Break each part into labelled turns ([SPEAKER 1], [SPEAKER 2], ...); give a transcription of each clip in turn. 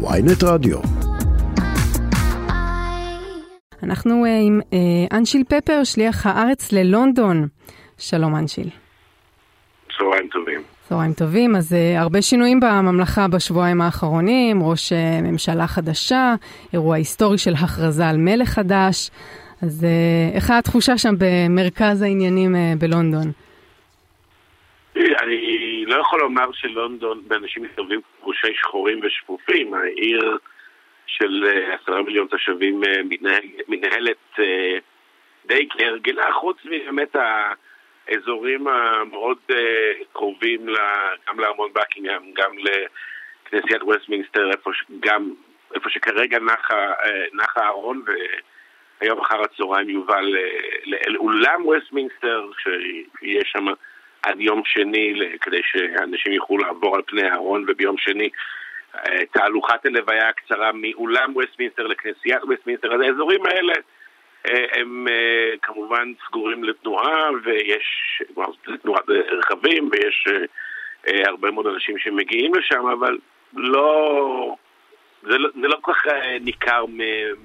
[SPEAKER 1] ויינט רדיו.
[SPEAKER 2] אנחנו uh, עם uh, אנשיל פפר, שליח הארץ ללונדון. שלום אנשיל.
[SPEAKER 3] צהריים טובים.
[SPEAKER 2] צהריים טובים, אז uh, הרבה שינויים בממלכה בשבועיים האחרונים, ראש uh, ממשלה חדשה, אירוע היסטורי של הכרזה על מלך חדש. אז uh, איך התחושה שם במרכז העניינים uh, בלונדון?
[SPEAKER 3] אני יכול לומר שלונדון, באנשים מסתובבים לבושי שחורים ושפופים. העיר של אה, עשרה מיליון תושבים אה, מתנהלת אה, די כהרגלה, חוץ מבאמת האזורים המאוד קרובים גם לארמון בקינגהאם, גם לכנסיית ווסטמינסטר, איפה שכרגע נח הארון, והיום אחר הצהריים יובל לאולם ווסטמינסטר, שיהיה שם עד יום שני, כדי שאנשים יוכלו לעבור על פני הארון, וביום שני אה, תהלוכת הלוויה הקצרה מאולם ווסטמינסטר לכנסיית ווסטמינסטר, אז האזורים האלה אה, הם אה, כמובן סגורים לתנועה, ויש תנועת רכבים, ויש הרבה מאוד אנשים שמגיעים לשם, אבל לא... זה לא, זה לא כל כך ניכר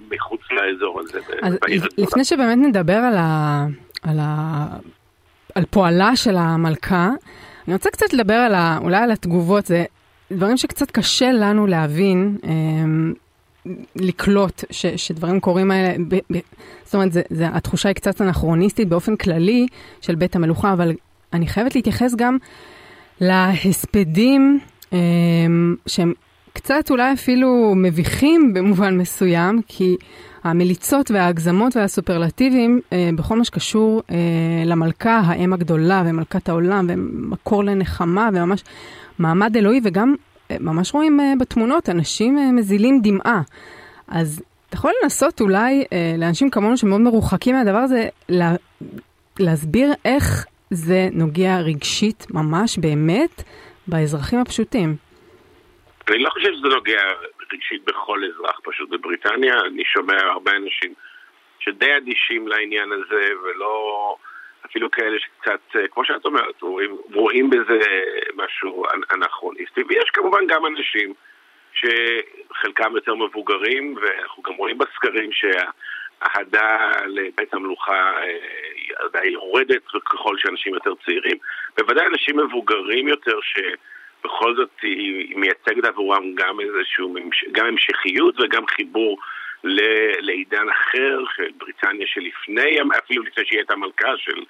[SPEAKER 3] מחוץ לאזור הזה.
[SPEAKER 2] אז לפני שבאמת נדבר על, ה, על, ה, על פועלה של המלכה, אני רוצה קצת לדבר על ה, אולי על התגובות. זה דברים שקצת קשה לנו להבין, אמ, לקלוט ש, שדברים קורים האלה, ב, ב, זאת אומרת, זה, זה, התחושה היא קצת אנכרוניסטית באופן כללי של בית המלוכה, אבל אני חייבת להתייחס גם להספדים אמ, שהם קצת אולי אפילו מביכים במובן מסוים, כי המליצות וההגזמות והסופרלטיבים אה, בכל מה שקשור אה, למלכה, האם הגדולה ומלכת העולם ומקור לנחמה וממש מעמד אלוהי, וגם אה, ממש רואים אה, בתמונות אנשים אה, מזילים דמעה. אז אתה יכול לנסות אולי אה, לאנשים כמונו שמאוד מרוחקים מהדבר הזה, לה, להסביר איך זה נוגע רגשית ממש באמת באזרחים הפשוטים.
[SPEAKER 3] אני לא חושב שזה נוגע רגשית בכל אזרח פשוט בבריטניה, אני שומע הרבה אנשים שדי אדישים לעניין הזה ולא... אפילו כאלה שקצת, אה, כמו שאת אומרת, רואים, רואים בזה משהו אנכרוניסטי, ויש כמובן גם אנשים שחלקם יותר מבוגרים, ואנחנו גם רואים בסקרים שהאהדה לבית המלוכה עדיין אה, יורדת ככל שאנשים יותר צעירים. בוודאי אנשים מבוגרים יותר שבכל זאת היא מייצגת עבורם גם איזשהו, גם המשכיות וגם חיבור לעידן אחר, של בריטניה שלפני, אפילו לפני שהיא הייתה מלכה של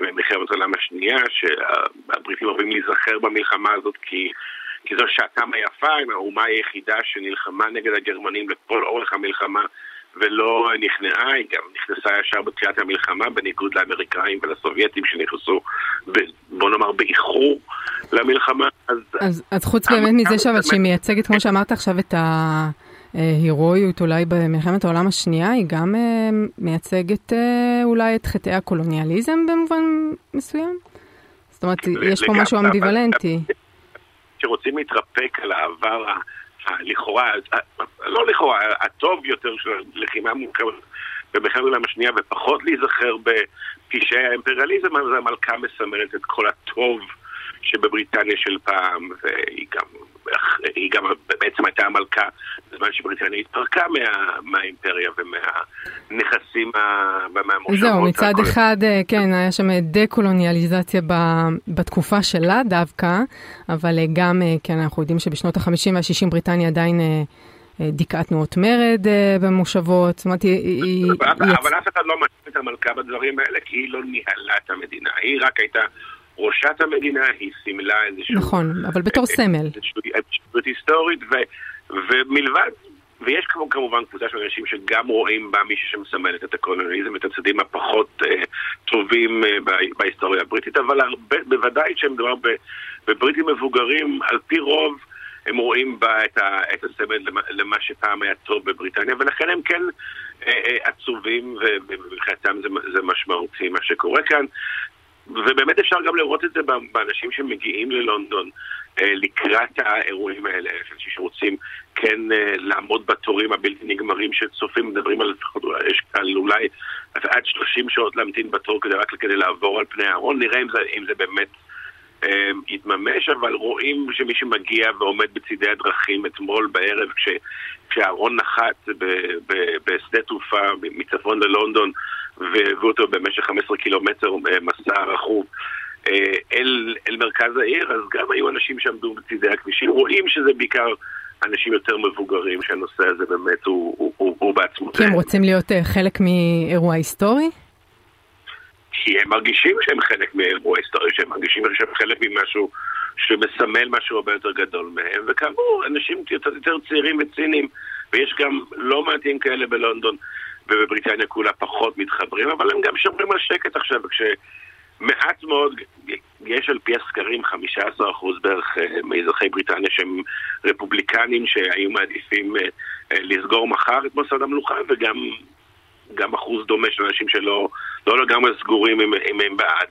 [SPEAKER 3] מלחמת העולם השנייה, שהבריטים אוהבים להיזכר במלחמה הזאת כי, כי זו שעתם היפה, האומה היחידה שנלחמה נגד הגרמנים לכל אורך המלחמה ולא נכנעה, היא גם נכנסה ישר בתחילת המלחמה, בניגוד לאמריקאים ולסובייטים שנכנסו, ב, בוא נאמר, באיחור למלחמה.
[SPEAKER 2] אז, אז, אז חוץ באמת מזה אבל שהיא מייצגת, כמו שאמרת עכשיו, את ה... הירואיות אולי במלחמת העולם השנייה, היא גם אה, מייצגת אה, אולי את חטאי הקולוניאליזם במובן מסוים? זאת אומרת, יש פה משהו אמביוולנטי.
[SPEAKER 3] שרוצים להתרפק על העבר לכאורה, לא לכאורה, הטוב יותר של הלחימה במלחמת העולם השנייה, ופחות להיזכר בפשעי האימפריאליזם, אז המלכה מסמלת את כל הטוב שבבריטניה של פעם, והיא גם, היא גם בעצם הייתה המלכה בזמן שבריטניה התפרקה מה, מהאימפריה ומהנכסים ומהמושבות.
[SPEAKER 2] זהו, מצד הכל... אחד, אה, כן, היה שם דה-קולוניאליזציה בתקופה שלה דווקא, אבל אה, גם, אה, כן, אנחנו יודעים שבשנות ה-50 וה-60 בריטניה עדיין... דיכאה תנועות מרד במושבות, זאת אומרת, היא...
[SPEAKER 3] אבל אף אחד לא מאשים את המלכה בדברים האלה, כי היא לא ניהלה את המדינה, היא רק הייתה ראשת המדינה, היא סימלה איזשהו...
[SPEAKER 2] נכון, אבל בתור סמל.
[SPEAKER 3] איזושהי היסטורית, ו, ומלבד, ויש כמובן קבוצה של אנשים שגם רואים בה מישהו שמסמלת את הקולוניאליזם, את הצדדים הפחות uh, טובים uh, בהיסטוריה הבריטית, אבל הרבה, בוודאי כשמדובר בבריטים מבוגרים, על פי רוב הם רואים בה את, ה, את הסמל למה, למה שפעם היה טוב בבריטניה, ולכן הם כן uh, uh, עצובים, ומבחינתם זה, זה משמעותי מה שקורה כאן. ובאמת אפשר גם לראות את זה באנשים שמגיעים ללונדון אה, לקראת האירועים האלה, אנשים שרוצים כן אה, לעמוד בתורים הבלתי נגמרים של צופים, מדברים על, יש על אולי עד 30 שעות להמתין בתור כדי רק כדי לעבור על פני הארון, נראה אם זה, אם זה באמת יתממש, אבל רואים שמי שמגיע ועומד בצידי הדרכים אתמול בערב, כש, כשאהרון נחת בשדה תעופה מצפון ללונדון והביאו אותו במשך 15 קילומטר מסע רכוב אל, אל מרכז העיר, אז גם היו אנשים שעמדו בצידי הכבישים. רואים שזה בעיקר אנשים יותר מבוגרים, שהנושא הזה באמת הוא, הוא, הוא, הוא בעצמו...
[SPEAKER 2] כי הם רוצים להיות חלק מאירוע היסטורי?
[SPEAKER 3] כי הם מרגישים שהם חלק מאירוע היסטורי, שהם מרגישים שהם חלק ממשהו שמסמל משהו הרבה יותר גדול מהם, וכאמור, אנשים יותר, צעירים וציניים, ויש גם לא מעטים כאלה בלונדון ובבריטניה כולה פחות מתחברים, אבל הם גם שומרים על שקט עכשיו, כשמעט מאוד, יש על פי הסקרים 15% בערך אה, מאזרחי בריטניה שהם רפובליקנים שהיו מעדיפים אה, אה, לסגור מחר את מוסד המלוכה, וגם גם אחוז דומה של אנשים שלא לא לגמרי סגורים אם, אם הם בעד.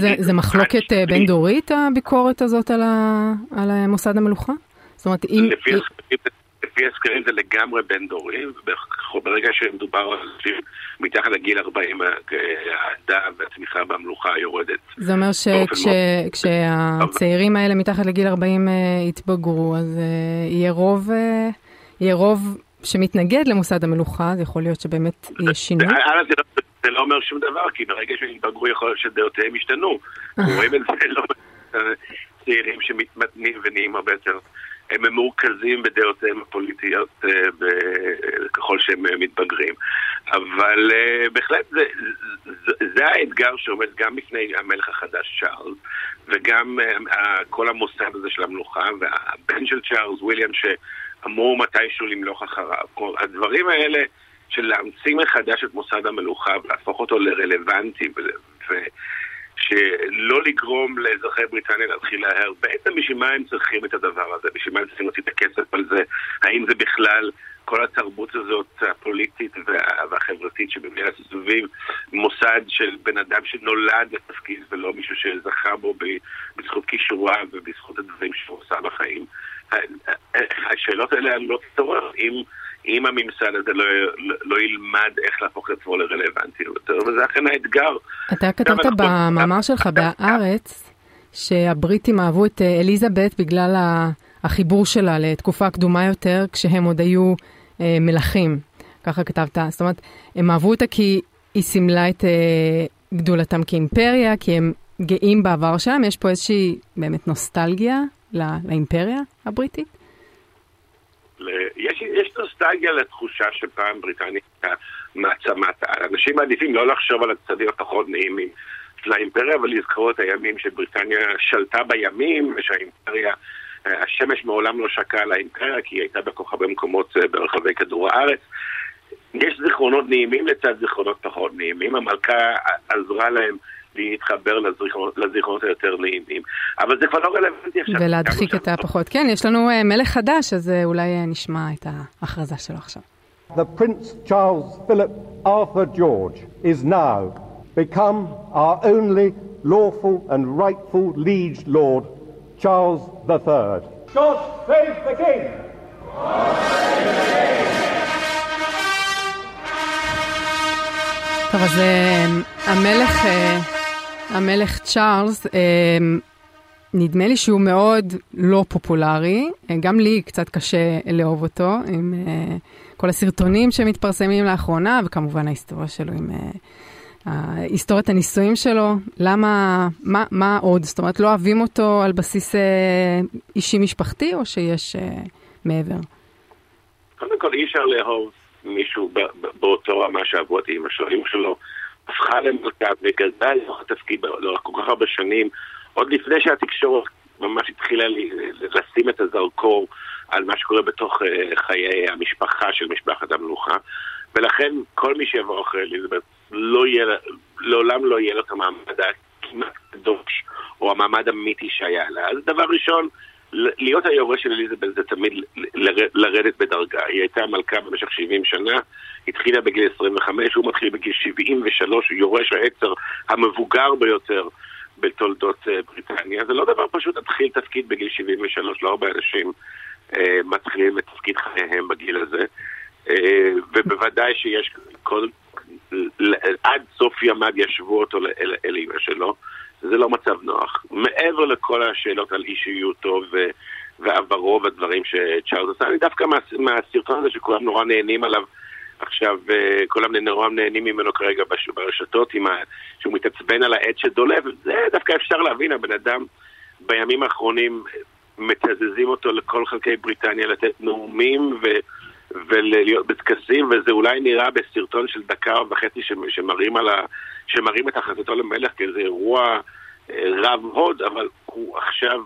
[SPEAKER 2] זה, זה מחלוקת אני, בין דורית הביקורת הזאת על, ה, על מוסד המלוכה?
[SPEAKER 3] זאת אומרת, אם... לפי, היא... הסקרים, לפי הסקרים זה לגמרי בין דורי, וברגע שמדובר על אנשים מתחת לגיל 40, האהדה והתמיכה במלוכה יורדת.
[SPEAKER 2] זה אומר שכשהצעירים האלה מתחת לגיל 40 אה, יתבגרו, אז אה, יהיה רוב, אה, יהיה רוב שמתנגד למוסד המלוכה, זה יכול להיות שבאמת יהיה שינוי.
[SPEAKER 3] זה לא אומר שום דבר, כי ברגע שהם יתבגרו יכול להיות שדעותיהם ישתנו. רואים את זה לא צעירים שמתמתנים ונהיים הרבה יותר, הם ממורכזים בדעותיהם הפוליטיות אה, ככל שהם אה, מתבגרים. אבל אה, בהחלט זה, זה, האתגר שעומד גם בפני המלך החדש צ'ארלס, וגם כל המוסד הזה של המלוכה, והבן של צ'ארלס, וויליאם, שאמור מתישהו למלוך אחריו. הדברים האלה... של להמציא מחדש את מוסד המלוכה ולהפוך אותו לרלוונטי ושלא לגרום לאזרחי בריטניה להתחיל להר. בעצם בשביל מה הם צריכים את הדבר הזה? בשביל מה הם צריכים להוציא את הכסף על זה? האם זה בכלל כל התרבות הזאת הפוליטית והחברתית שבמדינת סביב מוסד של בן אדם שנולד לתפקיד ולא מישהו שזכה בו בזכות כישוריו ובזכות הדברים שהוא עושה בחיים. השאלות האלה עלולות להתעורר אם... אם הממסד הזה לא, לא, לא ילמד איך להפוך את עצמו לרלוונטי יותר, וזה אכן האתגר.
[SPEAKER 2] אתה כתבת במאמר שלך בהארץ, שהבריטים אהבו את אה, אליזבת בגלל החיבור שלה לתקופה קדומה יותר, כשהם עוד היו אה, מלכים. ככה כתבת. זאת אומרת, הם אהבו אותה כי היא סימלה את אה, גדולתם כאימפריה, כי הם גאים בעבר שלהם. יש פה איזושהי באמת נוסטלגיה לא, לאימפריה הבריטית?
[SPEAKER 3] יש, יש נוסטגיה לתחושה שפעם בריטניה הייתה מעצמת העל. אנשים מעדיפים לא לחשוב על הצדדים הפחות נעימים של האימפריה, אבל לזכור את הימים שבריטניה שלטה בימים, ושהאימפריה, אה, השמש מעולם לא שקעה על האימפריה, כי היא הייתה בכל הרבה מקומות אה, ברחבי כדור הארץ. יש זיכרונות נעימים לצד זיכרונות פחות נעימים. המלכה עזרה להם להתחבר לזיכרונות, לזיכרונות היותר נעימים. אבל זה כבר לא רלוונטי עכשיו.
[SPEAKER 2] ולהדחיק את הפחות. כן, יש לנו uh, מלך חדש, אז uh, אולי uh, נשמע את ההכרזה שלו עכשיו.
[SPEAKER 1] The Prince Charles Philip Arthur George is now become our only lawful and rightful liege lord, Charles III. God save the King!
[SPEAKER 2] טוב, אז המלך המלך צ'ארלס, אה, נדמה לי שהוא מאוד לא פופולרי, אה, גם לי קצת קשה לאהוב אותו, עם אה, כל הסרטונים שמתפרסמים לאחרונה, וכמובן ההיסטוריה שלו עם... היסטוריית הנישואים שלו, למה, מה, מה עוד? זאת אומרת, לא אוהבים אותו על בסיס אה, אישי משפחתי, או שיש אה, מעבר?
[SPEAKER 3] קודם כל, אי אפשר לאהוב מישהו באותו רמה שאהבו את אימא שלו. אימא שלו הפכה למלכה וגדלה לתוך התפקיד לאורך כל כך הרבה שנים, עוד לפני שהתקשורת ממש התחילה לשים את הזרקור על מה שקורה בתוך אה, חיי המשפחה של משפחת המלוכה, ולכן כל מי שיבוא אחרי אליזבת, לא לעולם לא יהיה לו את המעמד הכמעט קדוש, או המעמד המיתי שהיה לה. אז דבר ראשון, להיות היורש של אליזבת זה תמיד לרדת בדרגה. היא הייתה מלכה במשך 70 שנה, התחילה בגיל 25, הוא מתחיל בגיל 73, הוא יורש העצר המבוגר ביותר בתולדות אה, בריטניה. זה לא דבר פשוט להתחיל תפקיד בגיל 73, לא הרבה אנשים אה, מתחילים את תפקיד חייהם בגיל הזה. אה, ובוודאי שיש, כל, עד סוף ימיו ישבו אותו אמא שלו. זה לא מצב נוח. מעבר לכל השאלות על אישיותו ו... ועברו והדברים שצ'ארלס עשה, אני דווקא מה, מהסרטון הזה שכולם נורא נהנים עליו עכשיו, אה, כולם נורא נהנים ממנו כרגע ברשתות, ה... שהוא מתעצבן על העט שדולב, זה דווקא אפשר להבין, הבן אדם בימים האחרונים מתזזים אותו לכל חלקי בריטניה לתת נאומים ו... ולהיות בטקסים, וזה אולי נראה בסרטון של דקה וחצי שמראים, ה... שמראים את החלטתו למלך כאיזה אירוע רב הוד, אבל הוא עכשיו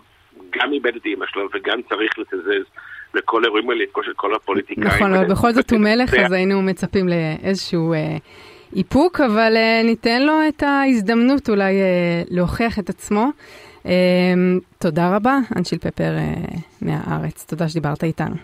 [SPEAKER 3] גם איבד את אימא שלו וגם צריך לתזז לכל האירועים האלה, לתקוש את כל הפוליטיקאים.
[SPEAKER 2] נכון, אבל בכל זאת הוא מלך, אז היינו מצפים לאיזשהו אה, איפוק, אבל אה, ניתן לו את ההזדמנות אולי אה, להוכיח את עצמו. תודה רבה, אנשיל פפר מהארץ, תודה שדיברת איתנו.